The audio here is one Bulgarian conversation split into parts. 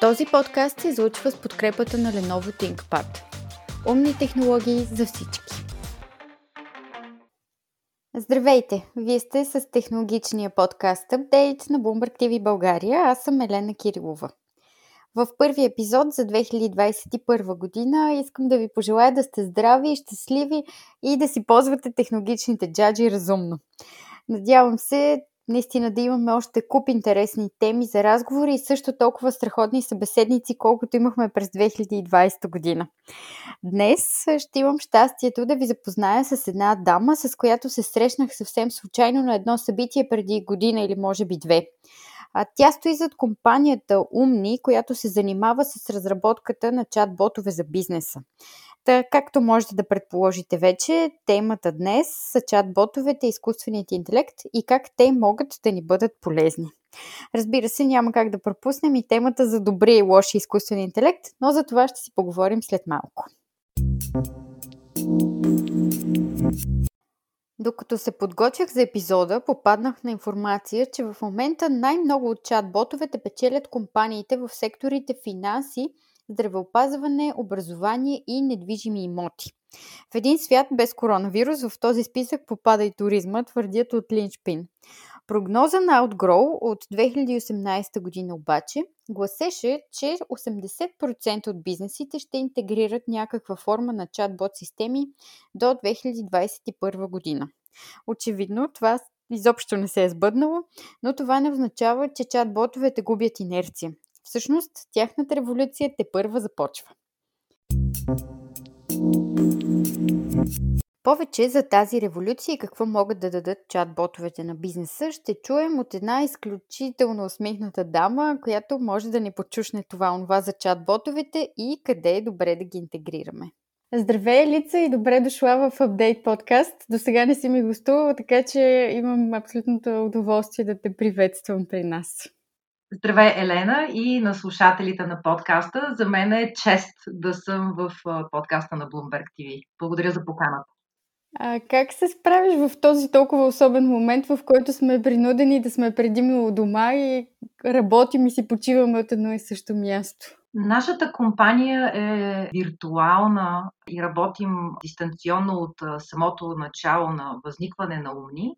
Този подкаст се излучва с подкрепата на Lenovo ThinkPad. Умни технологии за всички. Здравейте! Вие сте с технологичния подкаст Update на Bloomberg TV България. Аз съм Елена Кирилова. В първи епизод за 2021 година искам да ви пожелая да сте здрави и щастливи и да си ползвате технологичните джаджи разумно. Надявам се наистина да имаме още куп интересни теми за разговори и също толкова страхотни събеседници, колкото имахме през 2020 година. Днес ще имам щастието да ви запозная с една дама, с която се срещнах съвсем случайно на едно събитие преди година или може би две. Тя стои зад компанията Умни, която се занимава с разработката на чат-ботове за бизнеса. Та, както можете да предположите вече, темата днес са чат-ботовете, изкуственият интелект и как те могат да ни бъдат полезни. Разбира се, няма как да пропуснем и темата за добрия и лоши изкуствен интелект, но за това ще си поговорим след малко. Докато се подготвях за епизода, попаднах на информация, че в момента най-много от чат-ботовете печелят компаниите в секторите финанси, здравеопазване, образование и недвижими имоти. В един свят без коронавирус в този списък попада и туризма, твърдят от Линчпин. Прогноза на Outgrow от 2018 година обаче гласеше, че 80% от бизнесите ще интегрират някаква форма на чат-бот системи до 2021 година. Очевидно, това изобщо не се е сбъднало, но това не означава, че чат-ботовете губят инерция. Всъщност, тяхната революция те първа започва. Повече за тази революция и какво могат да дадат чат-ботовете на бизнеса ще чуем от една изключително усмихната дама, която може да ни почушне това онова за чат-ботовете и къде е добре да ги интегрираме. Здравей, Лица, и добре дошла в Update подкаст. До сега не си ми гостувала, така че имам абсолютното удоволствие да те приветствам при нас. Здравей, Елена и на слушателите на подкаста. За мен е чест да съм в подкаста на Bloomberg TV. Благодаря за поканата. А как се справиш в този толкова особен момент, в който сме принудени да сме предимно дома и работим и си почиваме от едно и също място? Нашата компания е виртуална и работим дистанционно от самото начало на възникване на Умни.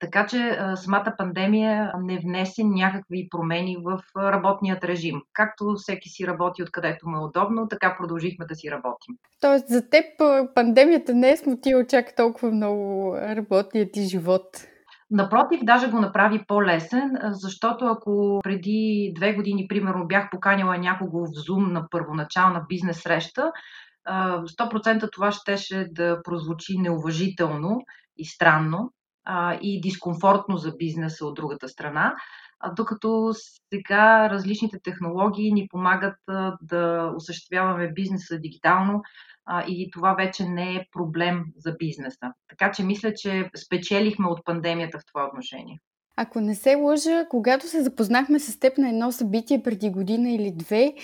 Така че самата пандемия не внесе някакви промени в работният режим. Както всеки си работи откъдето му е удобно, така продължихме да си работим. Тоест за теб пандемията не е смутила чак толкова много работният ти живот? Напротив, даже го направи по-лесен, защото ако преди две години, примерно, бях поканила някого в Zoom на първоначална бизнес среща, 100% това щеше да прозвучи неуважително и странно а, и дискомфортно за бизнеса от другата страна. А, докато сега различните технологии ни помагат а, да осъществяваме бизнеса дигитално а, и това вече не е проблем за бизнеса. Така че мисля, че спечелихме от пандемията в това отношение. Ако не се лъжа, когато се запознахме с теб на едно събитие преди година или две,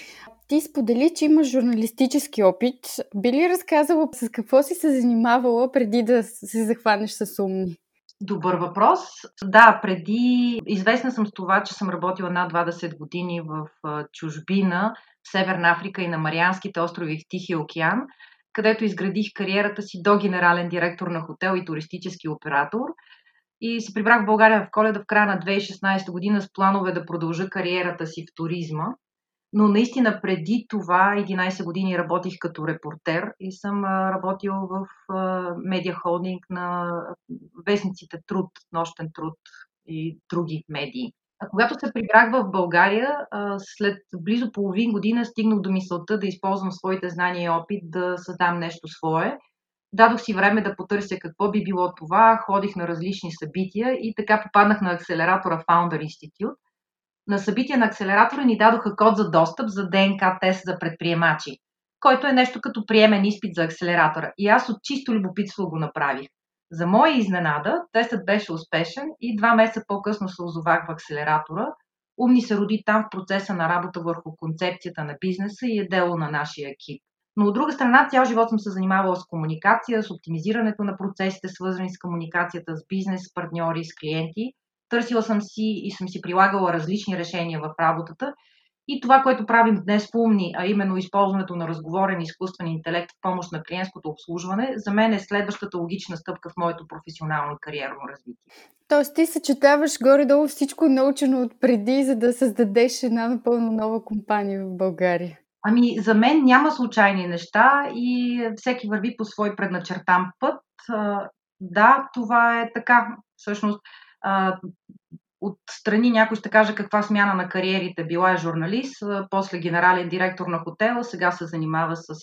ти сподели, че имаш журналистически опит. Би ли разказала с какво си се занимавала преди да се захванеш с умни? Добър въпрос. Да, преди известна съм с това, че съм работила над 20 години в чужбина, в Северна Африка и на Марианските острови в Тихия океан, където изградих кариерата си до генерален директор на хотел и туристически оператор. И се прибрах в България в коледа в края на 2016 година с планове да продължа кариерата си в туризма. Но наистина преди това 11 години работих като репортер и съм работил в медиа холдинг на вестниците Труд, Нощен труд и други медии. А когато се прибрах в България, след близо половин година стигнах до мисълта да използвам своите знания и опит да създам нещо свое. Дадох си време да потърся какво би било това, ходих на различни събития и така попаднах на акселератора Founder Institute, на събития на акселератора ни дадоха код за достъп за ДНК тест за предприемачи, който е нещо като приемен изпит за акселератора. И аз от чисто любопитство го направих. За моя изненада, тестът беше успешен и два месеца по-късно се озовах в акселератора. Умни се роди там в процеса на работа върху концепцията на бизнеса и е дело на нашия екип. Но от друга страна, цял живот съм се занимавала с комуникация, с оптимизирането на процесите, свързани с комуникацията с бизнес, партньори, с клиенти. Търсила съм си и съм си прилагала различни решения в работата. И това, което правим днес в Умни, а именно използването на разговорен изкуствен интелект в помощ на клиентското обслужване, за мен е следващата логична стъпка в моето професионално и кариерно развитие. Тоест ти съчетаваш горе-долу всичко научено от преди, за да създадеш една напълно нова компания в България. Ами, за мен няма случайни неща и всеки върви по свой предначертан път. Да, това е така. Всъщност, отстрани някой ще каже каква смяна на кариерите. Била е журналист, после генерален директор на хотела, сега се занимава с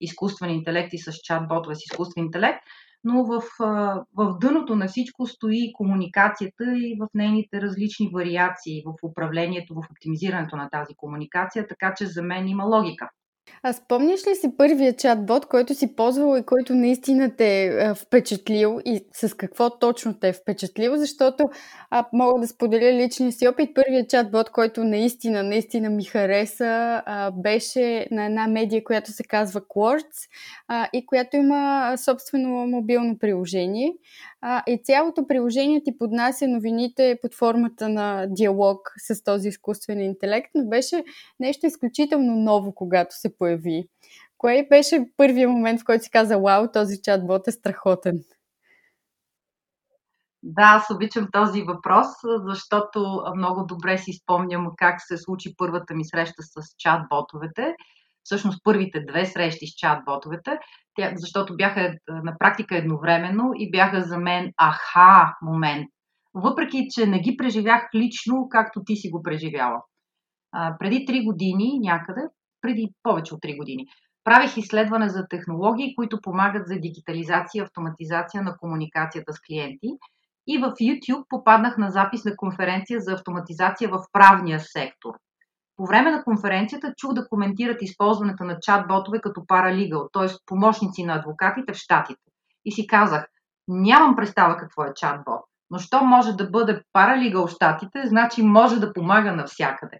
изкуствен интелект и с чат-ботове с изкуствен интелект. Но в, в дъното на всичко стои комуникацията и в нейните различни вариации в управлението, в оптимизирането на тази комуникация, така че за мен има логика. А спомняш ли си първия чат-бот, който си ползвал и който наистина те е впечатлил и с какво точно те е впечатлил? Защото а, мога да споделя личния си опит. Първият чат-бот, който наистина, наистина ми хареса, а, беше на една медия, която се казва Quartz а, и която има собствено мобилно приложение. А, и цялото приложение ти поднася новините под формата на диалог с този изкуствен интелект, но беше нещо изключително ново, когато се появи. Кое беше първият момент, в който си каза, вау, този чатбот е страхотен? Да, аз обичам този въпрос, защото много добре си спомням как се случи първата ми среща с чат-ботовете. Всъщност първите две срещи с чат-ботовете, защото бяха е, на практика едновременно и бяха за мен аха момент. Въпреки, че не ги преживях лично, както ти си го преживяла. А, преди три години някъде, преди повече от три години, правих изследване за технологии, които помагат за дигитализация и автоматизация на комуникацията с клиенти. И в YouTube попаднах на запис на конференция за автоматизация в правния сектор. По време на конференцията чух да коментират използването на чат-ботове като паралигал, т.е. помощници на адвокатите в щатите. И си казах, нямам представа какво е чат-бот, но що може да бъде паралигал в щатите, значи може да помага навсякъде.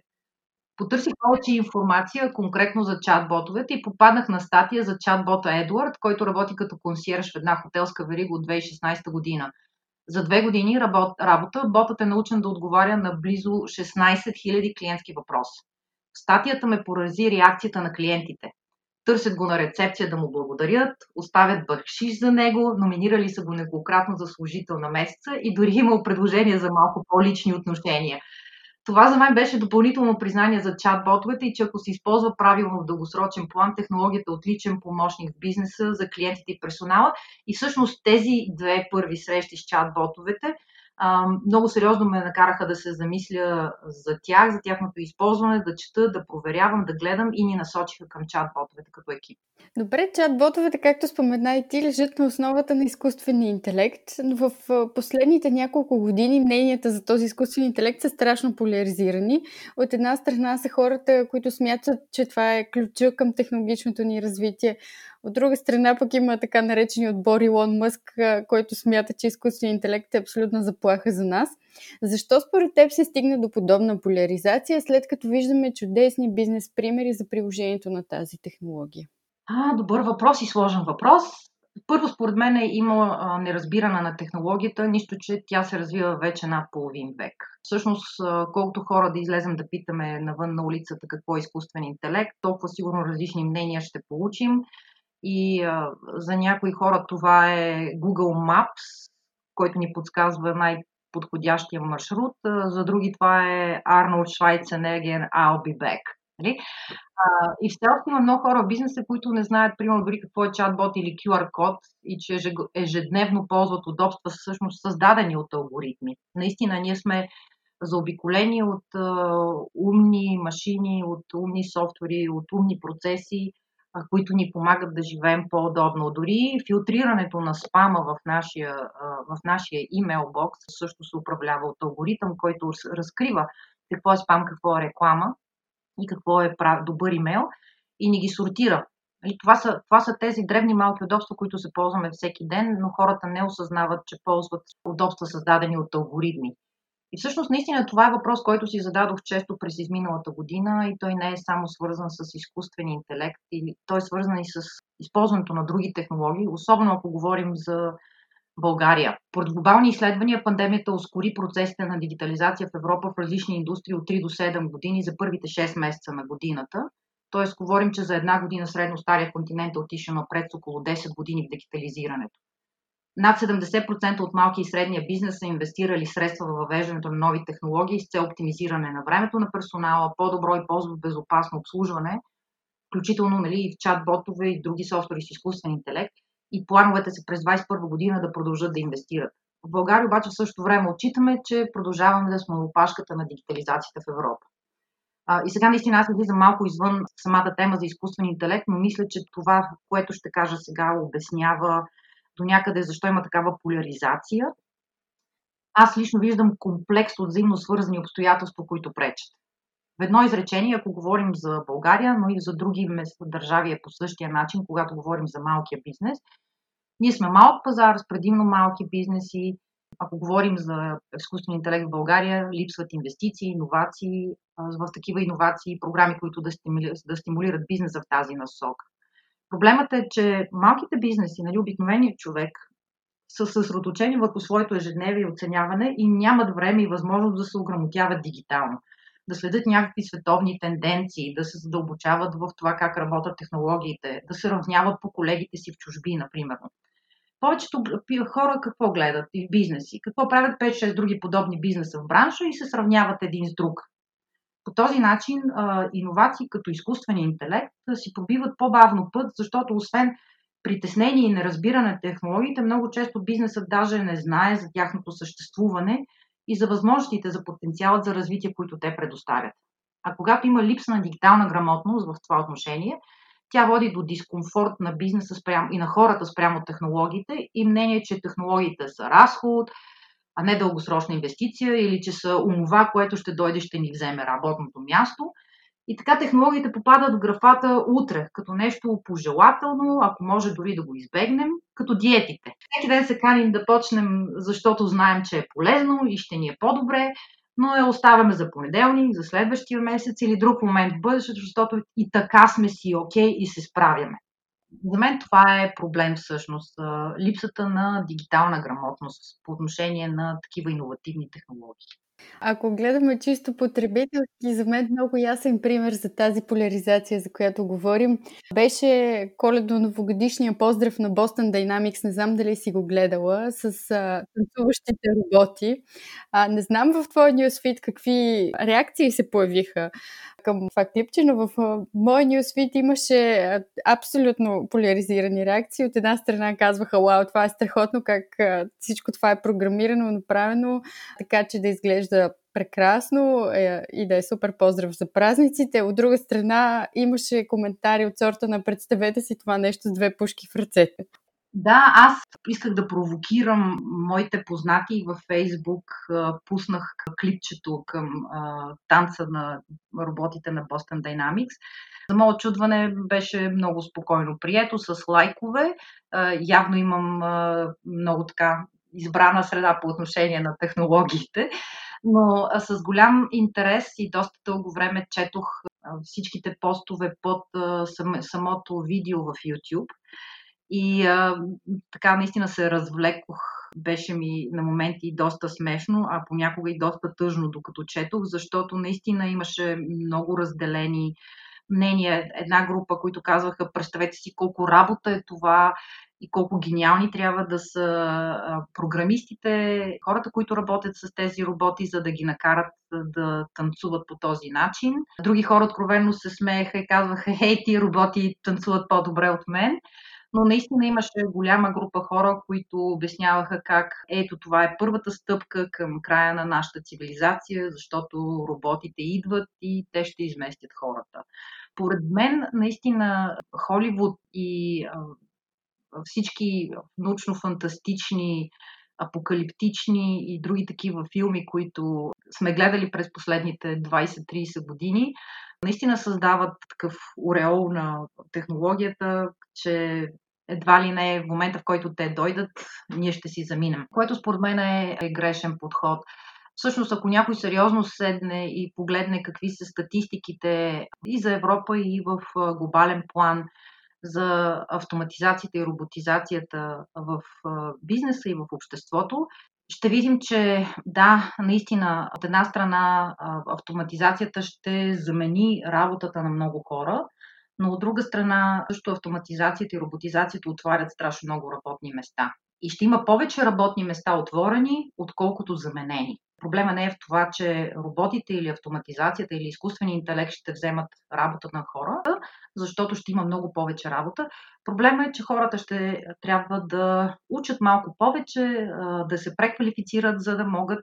Потърсих повече информация конкретно за чат-ботовете и попаднах на статия за чат-бота Едуард, който работи като консьерж в една хотелска верига от 2016 година. За две години работа ботът е научен да отговаря на близо 16 000 клиентски въпроси. В статията ме порази реакцията на клиентите. Търсят го на рецепция да му благодарят, оставят бахшиш за него, номинирали са го неколкратно за служител на месеца и дори имал предложение за малко по-лични отношения – това за мен беше допълнително признание за чат-ботовете и че ако се използва правилно в дългосрочен план, технологията е отличен помощник в бизнеса за клиентите и персонала. И всъщност тези две първи срещи с чат-ботовете много сериозно ме накараха да се замисля за тях, за тяхното използване, да чета, да проверявам, да гледам и ни насочиха към чат-ботовете като екип. Добре, чат-ботовете, както спомена и ти, лежат на основата на изкуствения интелект, в последните няколко години мненията за този изкуствен интелект са страшно поляризирани. От една страна са хората, които смятат, че това е ключа към технологичното ни развитие. От друга страна пък има така наречени отбор Илон Мъск, който смята, че изкуственият интелект е абсолютна заплаха за нас. Защо според теб се стигна до подобна поляризация, след като виждаме чудесни бизнес примери за приложението на тази технология? А, добър въпрос и сложен въпрос. Първо, според мен е има неразбиране на технологията, нищо, че тя се развива вече над половин век. Всъщност, колкото хора да излезем да питаме навън на улицата какво е изкуствен интелект, толкова сигурно различни мнения ще получим. И а, за някои хора това е Google Maps, който ни подсказва най-подходящия маршрут. За други това е Arnold Schwarzenegger I'll be back. Нали? А, и все още има много хора в бизнеса, които не знаят, примерно, дори какво е чатбот или QR код и че ежедневно ползват удобства, всъщност създадени от алгоритми. Наистина, ние сме заобиколени от а, умни машини, от умни софтуери, от умни процеси, които ни помагат да живеем по-удобно. Дори филтрирането на спама в нашия, в нашия имейл бокс също се управлява от алгоритъм, който разкрива какво е спам, какво е реклама и какво е добър имейл и ни ги сортира. И това, са, това са тези древни малки удобства, които се ползваме всеки ден, но хората не осъзнават, че ползват удобства създадени от алгоритми. И всъщност наистина това е въпрос, който си зададох често през изминалата година и той не е само свързан с изкуствения интелект, или той е свързан и с използването на други технологии, особено ако говорим за България. Поред глобални изследвания пандемията ускори процесите на дигитализация в Европа в различни индустрии от 3 до 7 години за първите 6 месеца на годината. Тоест, говорим, че за една година средно стария континент е отишъл напред с около 10 години в дигитализирането. Над 70% от малки и средния бизнес са инвестирали средства в въвеждането на нови технологии с цел оптимизиране на времето на персонала, по-добро и по-безопасно обслужване, включително нали, и в чат-ботове и други софтуери с изкуствен интелект и плановете се през 2021 година да продължат да инвестират. В България обаче в същото време отчитаме, че продължаваме да сме опашката на дигитализацията в Европа. И сега наистина аз излизам малко извън самата тема за изкуствен интелект, но мисля, че това, което ще кажа сега, обяснява до някъде защо има такава поляризация. Аз лично виждам комплекс от взаимно свързани обстоятелства, които пречат. В едно изречение, ако говорим за България, но и за други държави е по същия начин, когато говорим за малкия бизнес. Ние сме малък пазар с предимно малки бизнеси. Ако говорим за изкуствен интелект в България, липсват инвестиции, иновации, в такива иновации, програми, които да стимулират, бизнеса в тази насока. Проблемът е, че малките бизнеси, нали, обикновеният човек, са съсредоточени върху своето ежедневие и оценяване и нямат време и възможност да се ограмотяват дигитално да следят някакви световни тенденции, да се задълбочават в това как работят технологиите, да се равняват по колегите си в чужби, например. Повечето хора какво гледат и бизнеси? Какво правят 5-6 други подобни бизнеса в бранша и се сравняват един с друг? По този начин иновации като изкуствен интелект си пробиват по-бавно път, защото освен притеснение и неразбиране на технологиите, много често бизнесът даже не знае за тяхното съществуване и за възможностите за потенциалът за развитие, които те предоставят. А когато има липса на дигитална грамотност в това отношение, тя води до дискомфорт на бизнеса спрямо, и на хората спрямо технологиите и мнение, че технологиите са разход, а не дългосрочна инвестиция или че са умова, което ще дойде, ще ни вземе работното място – и така технологиите попадат в графата утре, като нещо пожелателно, ако може дори да го избегнем, като диетите. Всеки ден се каним да почнем, защото знаем, че е полезно и ще ни е по-добре, но я оставяме за понеделник, за следващия месец или друг момент в бъдещето, защото и така сме си окей okay и се справяме. За мен това е проблем всъщност. Липсата на дигитална грамотност по отношение на такива иновативни технологии. Ако гледаме чисто потребителски, за мен много ясен пример за тази поляризация, за която говорим, беше коледно-новогодишния поздрав на Boston Dynamics. Не знам дали си го гледала с а, танцуващите роботи. А, не знам в твоя нюсфит какви реакции се появиха към това клипче, но в моя нюсфит имаше абсолютно поляризирани реакции. От една страна казваха, вау, това е страхотно, как всичко това е програмирано, направено, така че да изглежда прекрасно е, и да е супер поздрав за празниците. От друга страна имаше коментари от сорта на представете си това нещо с две пушки в ръцете. Да, аз исках да провокирам моите познати във Фейсбук. Пуснах клипчето към а, танца на роботите на Boston Dynamics. За мое очудване беше много спокойно прието, с лайкове. А, явно имам а, много така избрана среда по отношение на технологиите, но с голям интерес и доста дълго време четох всичките постове под самото видео в YouTube. И а, така наистина се развлекох. Беше ми на моменти доста смешно, а понякога и доста тъжно, докато четох, защото наистина имаше много разделени мнения. Една група, които казваха, представете си колко работа е това и колко гениални трябва да са програмистите, хората, които работят с тези роботи, за да ги накарат да танцуват по този начин. Други хора откровенно се смееха и казваха, хей, ти роботи танцуват по-добре от мен но наистина имаше голяма група хора, които обясняваха как ето това е първата стъпка към края на нашата цивилизация, защото роботите идват и те ще изместят хората. Поред мен, наистина, Холивуд и всички научно-фантастични, апокалиптични и други такива филми, които сме гледали през последните 20-30 години, наистина създават такъв ореол на технологията, че едва ли не в момента, в който те дойдат, ние ще си заминем. Което според мен е, е грешен подход. Всъщност, ако някой сериозно седне и погледне какви са статистиките и за Европа, и в глобален план за автоматизацията и роботизацията в бизнеса и в обществото, ще видим, че да, наистина, от една страна автоматизацията ще замени работата на много хора, но от друга страна също автоматизацията и роботизацията отварят страшно много работни места. И ще има повече работни места отворени, отколкото заменени. Проблема не е в това, че роботите или автоматизацията или изкуственият интелект ще вземат работата на хората, защото ще има много повече работа. Проблема е, че хората ще трябва да учат малко повече, да се преквалифицират, за да могат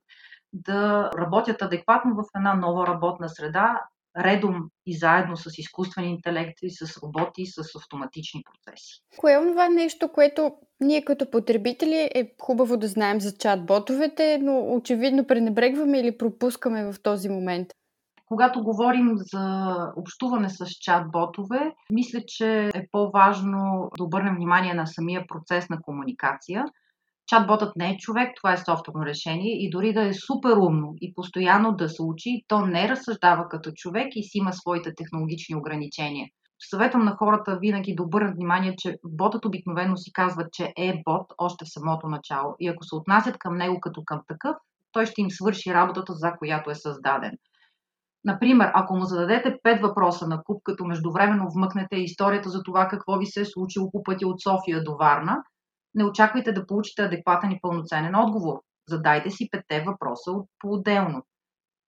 да работят адекватно в една нова работна среда, редом и заедно с изкуствен интелект и с роботи, с автоматични процеси. Кое е това нещо, което ние като потребители е хубаво да знаем за чат-ботовете, но очевидно пренебрегваме или пропускаме в този момент? Когато говорим за общуване с чат-ботове, мисля, че е по-важно да обърнем внимание на самия процес на комуникация – Чатботът не е човек, това е софтуерно решение и дори да е супер умно и постоянно да се учи, то не разсъждава като човек и си има своите технологични ограничения. Съветвам на хората винаги да обърнат внимание, че ботът обикновено си казва, че е бот още в самото начало. И ако се отнасят към него като към такъв, той ще им свърши работата, за която е създаден. Например, ако му зададете пет въпроса на куп, като междувременно вмъкнете историята за това какво ви се е случило по пътя от София до Варна, не очаквайте да получите адекватен и пълноценен отговор. Задайте си петте въпроса по-отделно.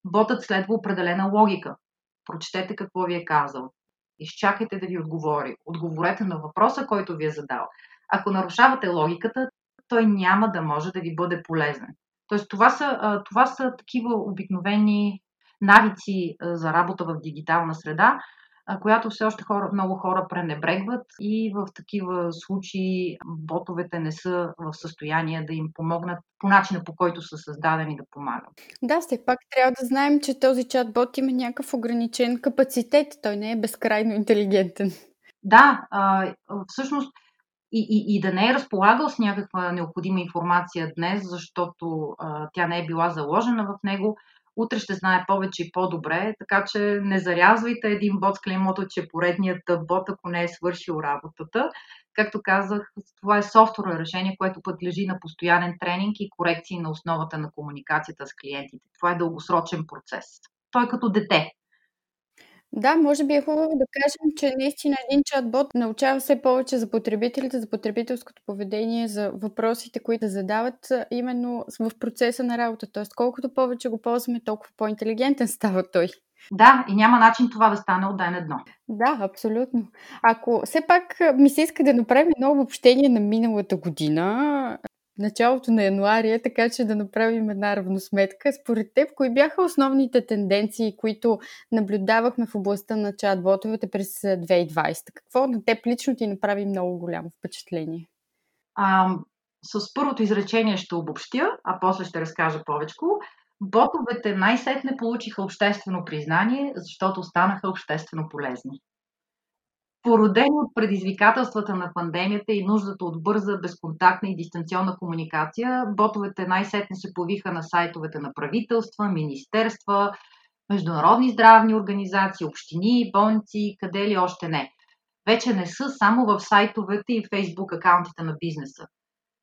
Ботът следва определена логика. Прочетете какво ви е казал. Изчакайте да ви отговори. Отговорете на въпроса, който ви е задал. Ако нарушавате логиката, той няма да може да ви бъде полезен. Тоест, това са, това са такива обикновени навици за работа в дигитална среда, която все още хора, много хора пренебрегват и в такива случаи ботовете не са в състояние да им помогнат по начина по който са създадени да помагат. Да, все пак трябва да знаем, че този чат-бот има някакъв ограничен капацитет. Той не е безкрайно интелигентен. Да, а, всъщност и, и, и да не е разполагал с някаква необходима информация днес, защото а, тя не е била заложена в него, утре ще знае повече и по-добре, така че не зарязвайте един бот с клеймото, че поредният бот, ако не е свършил работата. Както казах, това е софтуерно решение, което път лежи на постоянен тренинг и корекции на основата на комуникацията с клиентите. Това е дългосрочен процес. Той като дете. Да, може би е хубаво да кажем, че наистина един чат-бот научава все повече за потребителите, за потребителското поведение, за въпросите, които задават именно в процеса на работа. Тоест, колкото повече го ползваме, толкова по-интелигентен става той. Да, и няма начин това да стане от ден едно. Да, абсолютно. Ако все пак ми се иска да направим едно обобщение на миналата година, началото на януари, е, така че да направим една равносметка. Според теб, кои бяха основните тенденции, които наблюдавахме в областта на чат-ботовете през 2020? Какво на теб лично ти направи много голямо впечатление? А, с първото изречение ще обобщя, а после ще разкажа повече. Ботовете най-сетне получиха обществено признание, защото станаха обществено полезни породени от предизвикателствата на пандемията и нуждата от бърза, безконтактна и дистанционна комуникация, ботовете най-сетне се повиха на сайтовете на правителства, министерства, международни здравни организации, общини, болници, къде ли още не. Вече не са само в сайтовете и фейсбук акаунтите на бизнеса.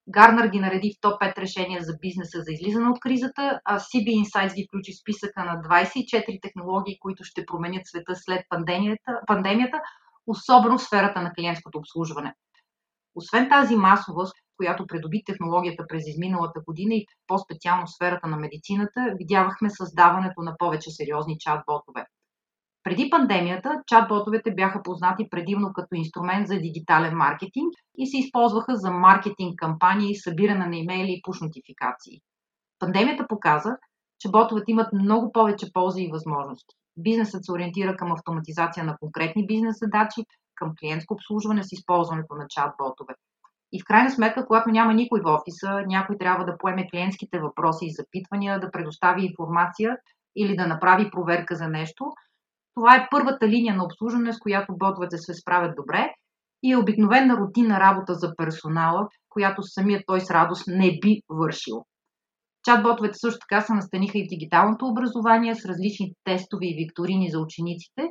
Гарнер ги нареди в топ 5 решения за бизнеса за излизане от кризата, а CB Insights ги включи в списъка на 24 технологии, които ще променят света след пандемията, пандемията особено в сферата на клиентското обслужване. Освен тази масовост, която придоби технологията през изминалата година и по-специално в сферата на медицината, видявахме създаването на повече сериозни чат-ботове. Преди пандемията, чат-ботовете бяха познати предимно като инструмент за дигитален маркетинг и се използваха за маркетинг кампании, събиране на имейли и пуш нотификации. Пандемията показа, че ботовете имат много повече ползи и възможности. Бизнесът се ориентира към автоматизация на конкретни бизнес задачи, към клиентско обслужване с използването на чат-ботове. И в крайна сметка, когато няма никой в офиса, някой трябва да поеме клиентските въпроси и запитвания, да предостави информация или да направи проверка за нещо. Това е първата линия на обслужване, с която ботовете се справят добре и е обикновена рутинна работа за персонала, която самият той с радост не би вършил. Чат-ботовете също така се настаниха и в дигиталното образование с различни тестове и викторини за учениците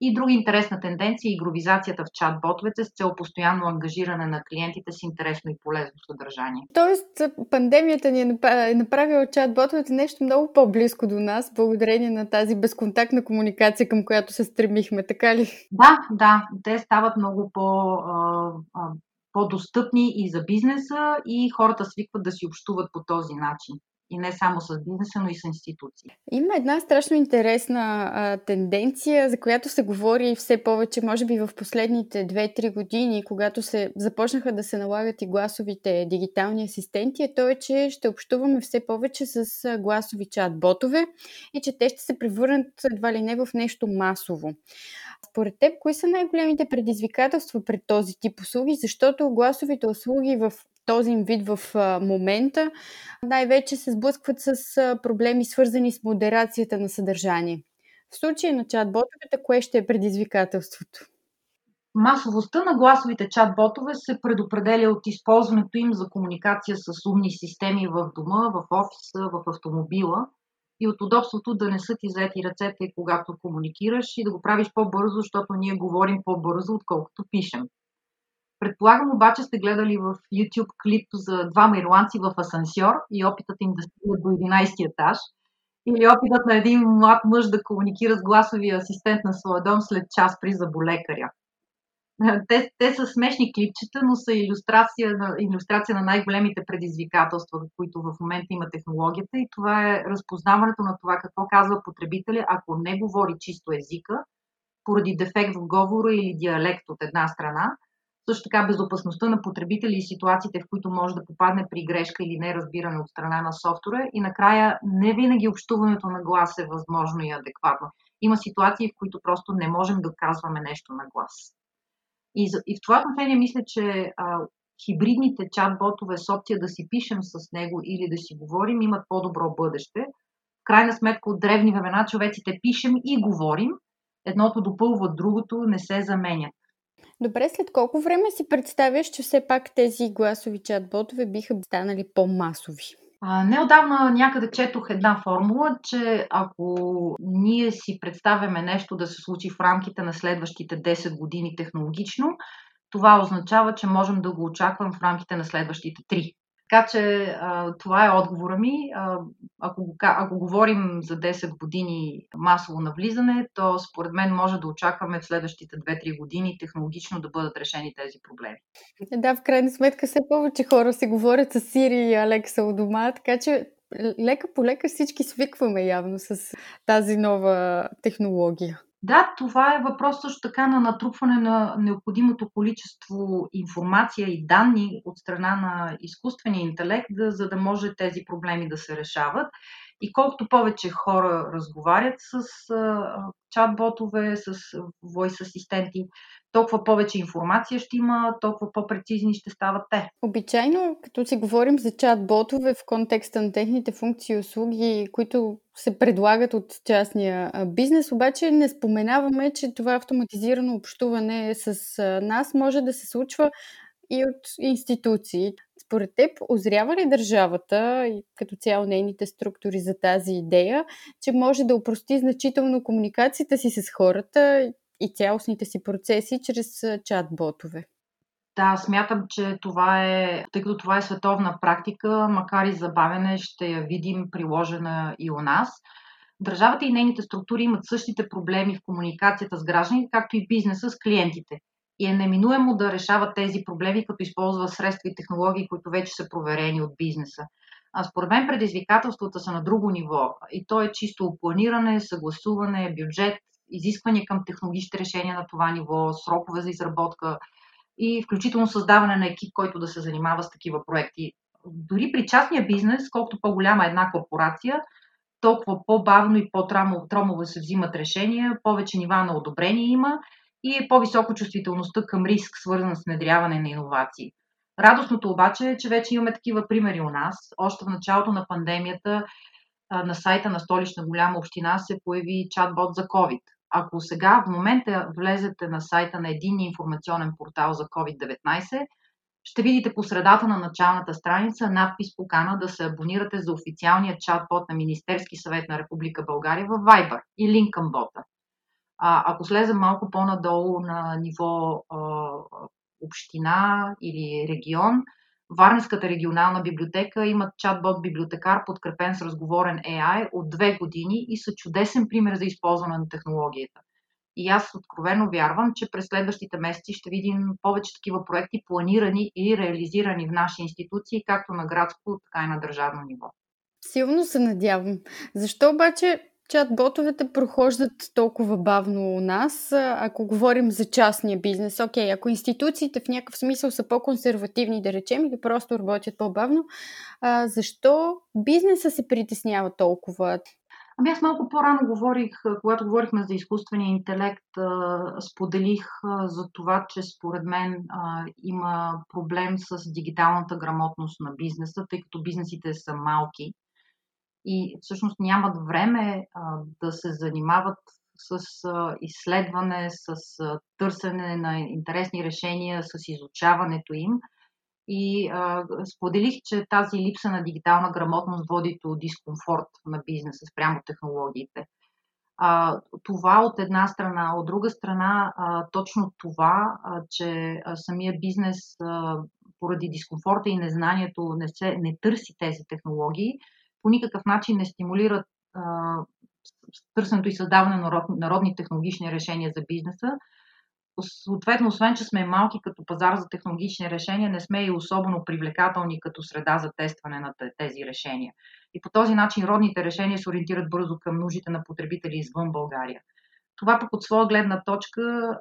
и друга интересна тенденция – игровизацията в чат-ботовете с цел постоянно ангажиране на клиентите с интересно и полезно съдържание. Тоест, пандемията ни е направила чат-ботовете нещо много по-близко до нас, благодарение на тази безконтактна комуникация, към която се стремихме, така ли? Да, да. Те стават много по, по-достъпни и за бизнеса и хората свикват да си общуват по този начин и не само с бизнеса, но и с институции. Има една страшно интересна а, тенденция, за която се говори все повече, може би в последните 2-3 години, когато се започнаха да се налагат и гласовите дигитални асистенти, е то е, че ще общуваме все повече с гласови чат-ботове и че те ще се превърнат едва ли не в нещо масово. Според теб, кои са най-големите предизвикателства пред този тип услуги? Защото гласовите услуги в този им вид в момента, най-вече се сблъскват с проблеми, свързани с модерацията на съдържание. В случая на чат-ботовете, кое ще е предизвикателството? Масовостта на гласовите чат-ботове се предопределя от използването им за комуникация с умни системи в дома, в офиса, в автомобила и от удобството да не са ти заети ръцете, когато комуникираш и да го правиш по-бързо, защото ние говорим по-бързо, отколкото пишем. Предполагам обаче сте гледали в YouTube клип за двама ирландци в асансьор и опитът им да стигнат до 11 етаж. Или опитът на един млад мъж да комуникира с гласовия асистент на своя дом след час при заболекаря. Те, те са смешни клипчета, но са иллюстрация на, иллюстрация на най-големите предизвикателства, които в момента има технологията и това е разпознаването на това какво казва потребителя, ако не говори чисто езика, поради дефект в говора или диалект от една страна, също така безопасността на потребители и ситуациите, в които може да попадне при грешка или неразбиране от страна на софтуера. И накрая не винаги общуването на глас е възможно и адекватно. Има ситуации, в които просто не можем да казваме нещо на глас. И, и в това отношение мисля, че а, хибридните чат-ботове с опция да си пишем с него или да си говорим имат по-добро бъдеще. В крайна сметка от древни времена човеците пишем и говорим. Едното допълва другото, не се заменят. Добре, след колко време си представяш, че все пак тези гласови чат-ботове биха станали по-масови? А, неодавна някъде четох една формула, че ако ние си представяме нещо да се случи в рамките на следващите 10 години технологично, това означава, че можем да го очаквам в рамките на следващите 3. Така че а, това е отговора ми. А, ако, ако говорим за 10 години масово навлизане, то според мен може да очакваме в следващите 2-3 години технологично да бъдат решени тези проблеми. Да, в крайна сметка все повече хора си говорят с Сири и Алекса у дома, така че лека по лека всички свикваме явно с тази нова технология. Да, това е въпрос също така на натрупване на необходимото количество информация и данни от страна на изкуствения интелект, за да може тези проблеми да се решават. И колкото повече хора разговарят с чат-ботове, с voice асистенти, толкова повече информация ще има, толкова по-прецизни ще стават те. Обичайно, като си говорим за чат-ботове в контекста на техните функции и услуги, които се предлагат от частния бизнес, обаче не споменаваме, че това автоматизирано общуване с нас може да се случва и от институции. Според теб, озрява ли държавата и като цяло нейните структури за тази идея, че може да упрости значително комуникацията си с хората и цялостните си процеси чрез чат-ботове? Да, смятам, че това е, тъй като това е световна практика, макар и забавене, ще я видим приложена и у нас. Държавата и нейните структури имат същите проблеми в комуникацията с гражданите, както и бизнеса с клиентите и е неминуемо да решават тези проблеми, като използва средства и технологии, които вече са проверени от бизнеса. А според мен предизвикателствата са на друго ниво и то е чисто планиране, съгласуване, бюджет, изисквания към технологичните решения на това ниво, срокове за изработка и включително създаване на екип, който да се занимава с такива проекти. Дори при частния бизнес, колкото по-голяма е една корпорация, толкова по-бавно и по-тромово се взимат решения, повече нива на одобрение има и е по-високо чувствителността към риск, свързан с внедряване на иновации. Радостното обаче е, че вече имаме такива примери у нас. Още в началото на пандемията на сайта на столична голяма община се появи чатбот за COVID. Ако сега в момента влезете на сайта на един информационен портал за COVID-19, ще видите по средата на началната страница надпис покана да се абонирате за официалния чат-бот на Министерски съвет на Република България в Viber и линк към бота. А, ако слезем малко по-надолу на ниво а, община или регион, Варненската регионална библиотека имат чат-бот библиотекар, подкрепен с разговорен AI от две години и са чудесен пример за използване на технологията. И аз откровено вярвам, че през следващите месеци ще видим повече такива проекти, планирани и реализирани в наши институции, както на градско, така и на държавно ниво. Силно се надявам. Защо обаче чат-ботовете прохождат толкова бавно у нас, ако говорим за частния бизнес. Окей, ако институциите в някакъв смисъл са по-консервативни, да речем, или просто работят по-бавно, а, защо бизнеса се притеснява толкова? Ами аз малко по-рано говорих, когато говорихме за изкуствения интелект, споделих за това, че според мен има проблем с дигиталната грамотност на бизнеса, тъй като бизнесите са малки и всъщност нямат време да се занимават с изследване, с търсене на интересни решения, с изучаването им – и а, споделих, че тази липса на дигитална грамотност води до дискомфорт на бизнеса спрямо технологиите. А, това от една страна. От друга страна, а, точно това, а, че а, самия бизнес а, поради дискомфорта и незнанието не, се, не търси тези технологии, по никакъв начин не стимулират търсенето и създаване на народни технологични решения за бизнеса, съответно, освен, че сме малки като пазар за технологични решения, не сме и особено привлекателни като среда за тестване на тези решения. И по този начин родните решения се ориентират бързо към нуждите на потребители извън България. Това пък от своя гледна точка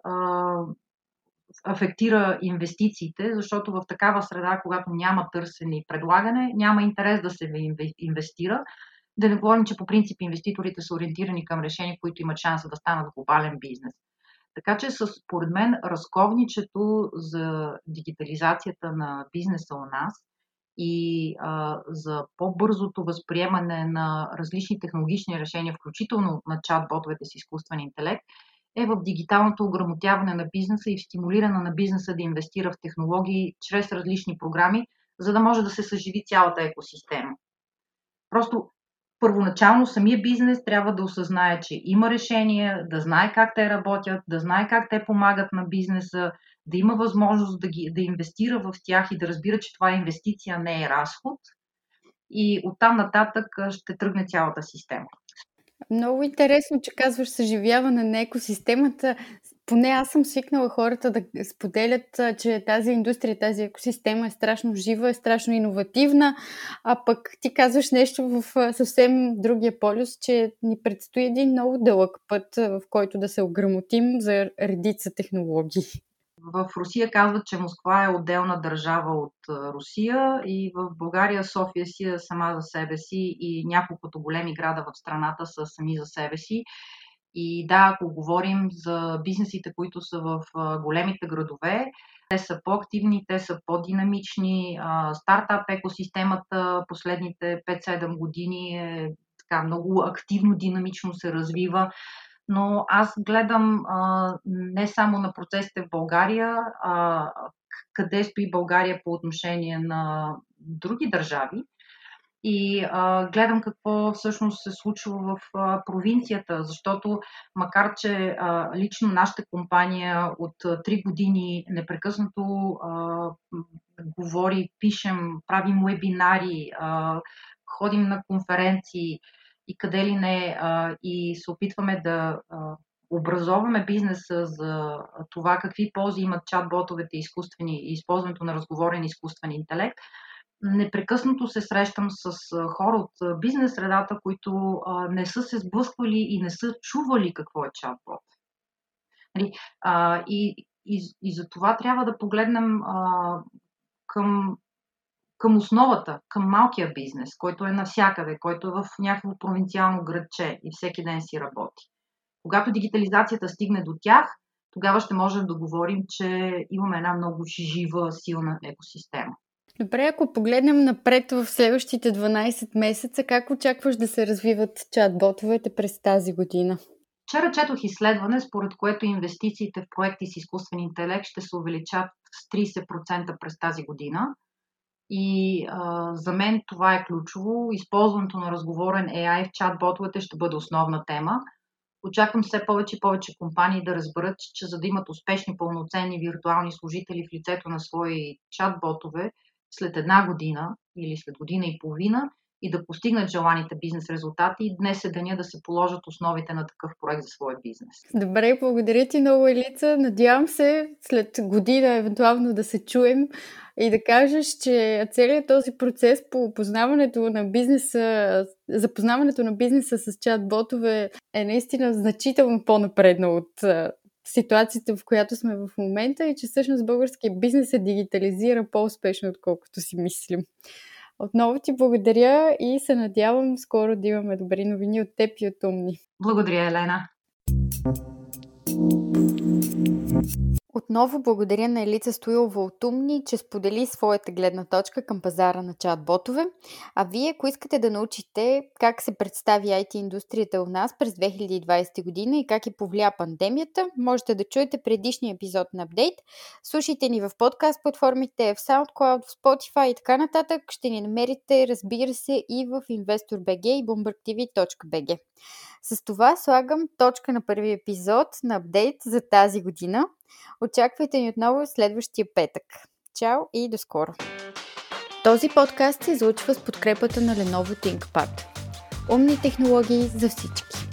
афектира инвестициите, защото в такава среда, когато няма търсене и предлагане, няма интерес да се инвестира. Да не говорим, че по принцип инвеститорите са ориентирани към решения, които имат шанса да станат глобален бизнес. Така че, според мен, разковничето за дигитализацията на бизнеса у нас и а, за по-бързото възприемане на различни технологични решения, включително на чат-ботовете с изкуствен интелект, е в дигиталното ограмотяване на бизнеса и в стимулиране на бизнеса да инвестира в технологии чрез различни програми, за да може да се съживи цялата екосистема. Просто първоначално самия бизнес трябва да осъзнае, че има решения, да знае как те работят, да знае как те помагат на бизнеса, да има възможност да, ги, да инвестира в тях и да разбира, че това инвестиция не е разход. И оттам нататък ще тръгне цялата система. Много интересно, че казваш съживяване на екосистемата. Поне аз съм свикнала хората да споделят, че тази индустрия, тази екосистема е страшно жива, е страшно иновативна, а пък ти казваш нещо в съвсем другия полюс, че ни предстои един много дълъг път, в който да се ограмотим за редица технологии. В Русия казват, че Москва е отделна държава от Русия и в България София си е сама за себе си и няколкото големи града в страната са сами за себе си. И да, ако говорим за бизнесите, които са в големите градове, те са по-активни, те са по-динамични. Стартап екосистемата последните 5-7 години е така много активно, динамично се развива. Но аз гледам а, не само на процесите в България, а къде стои България по отношение на други държави, и а, гледам какво всъщност се случва в а, провинцията, защото макар, че а, лично нашата компания от а, 3 години непрекъснато а, говори, пишем, правим вебинари, а, ходим на конференции и къде ли не, а, и се опитваме да а, образоваме бизнеса за това какви ползи имат чат-ботовете изкуствени и използването на разговорен изкуствен интелект, непрекъснато се срещам с хора от бизнес средата, които не са се сблъсквали и не са чували какво е чатбот. Нали, и, и, и за това трябва да погледнем към, към основата, към малкия бизнес, който е навсякъде, който е в някакво провинциално градче и всеки ден си работи. Когато дигитализацията стигне до тях, тогава ще можем да говорим, че имаме една много жива, силна екосистема. Добре, ако погледнем напред в следващите 12 месеца, как очакваш да се развиват чат-ботовете през тази година? Вчера четох изследване, според което инвестициите в проекти с изкуствен интелект ще се увеличат с 30% през тази година. И а, за мен това е ключово. Използването на разговорен AI в чат-ботовете ще бъде основна тема. Очаквам все повече и повече компании да разберат, че за да имат успешни пълноценни виртуални служители в лицето на свои чат-ботове след една година или след година и половина, и да постигнат желаните бизнес резултати. Днес е деня да се положат основите на такъв проект за своя бизнес. Добре, благодаря ти много, Елица. Надявам се след година евентуално да се чуем и да кажеш, че целият този процес по познаването на бизнеса, запознаването на бизнеса с чат-ботове е наистина значително по-напредно от ситуацията, в която сме в момента и че всъщност българския бизнес се дигитализира по-успешно, отколкото си мислим. Отново ти благодаря и се надявам скоро да имаме добри новини от теб и от Умни. Благодаря, Елена. Отново благодаря на Елица Стоилова от Умни, че сподели своята гледна точка към пазара на чат-ботове. А вие, ако искате да научите как се представи IT индустрията у нас през 2020 година и как е повлия пандемията, можете да чуете предишния епизод на апдейт. Слушайте ни в подкаст платформите, в SoundCloud, в Spotify и така нататък. Ще ни намерите, разбира се, и в InvestorBG и BloombergTV.bg. С това слагам точка на първи епизод на апдейт за тази година. Очаквайте ни отново следващия петък. Чао и до скоро! Този подкаст се излучва с подкрепата на Lenovo ThinkPad. Умни технологии за всички.